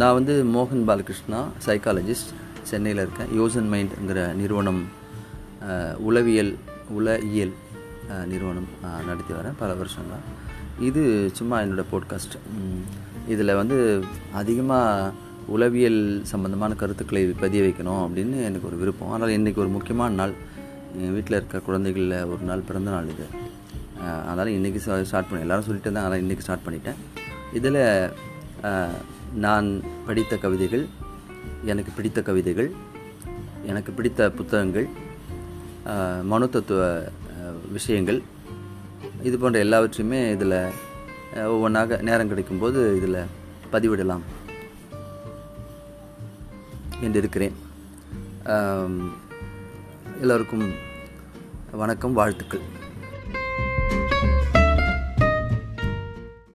நான் வந்து மோகன் பாலகிருஷ்ணா சைக்காலஜிஸ்ட் சென்னையில் இருக்கேன். யோசன் மைண்ட்ங்கிற நிறுவனம் உளவியல் உளவியல் நிறுவனம் நடத்தி வரேன். பல வருஷங்களாக இது சும்மா என்னோடய போட்காஸ்ட் இதில் வந்து அதிகமாக உளவியல் சம்பந்தமான கருத்துக்களை பதிய வைக்கணும் அப்படின்னு எனக்கு ஒரு விருப்பம். ஆனால் இன்றைக்கி ஒரு முக்கியமான நாள். என் வீட்டில் இருக்க குழந்தைகளில் ஒரு நாள் பிறந்த நாள் இது. அதனால் இன்றைக்கி ஸ்டார்ட் பண்ணேன் எல்லாரும் சொல்லிட்டு தான் அதனால் இன்றைக்கி ஸ்டார்ட் பண்ணிட்டேன். இதில் நான் படித்த கவிதைகள் எனக்கு பிடித்த கவிதைகள் எனக்கு பிடித்த புத்தகங்கள் மனோதத்துவ விஷயங்கள் இது போன்ற எல்லாவற்றையுமே இதில் ஒவ்வொன்றாக நேரம் கிடைக்கும்போது இதில் பதிவிடலாம் என்று இருக்கிறேன் எல்லோருக்கும் வணக்கம் வாழ்த்துக்கள்.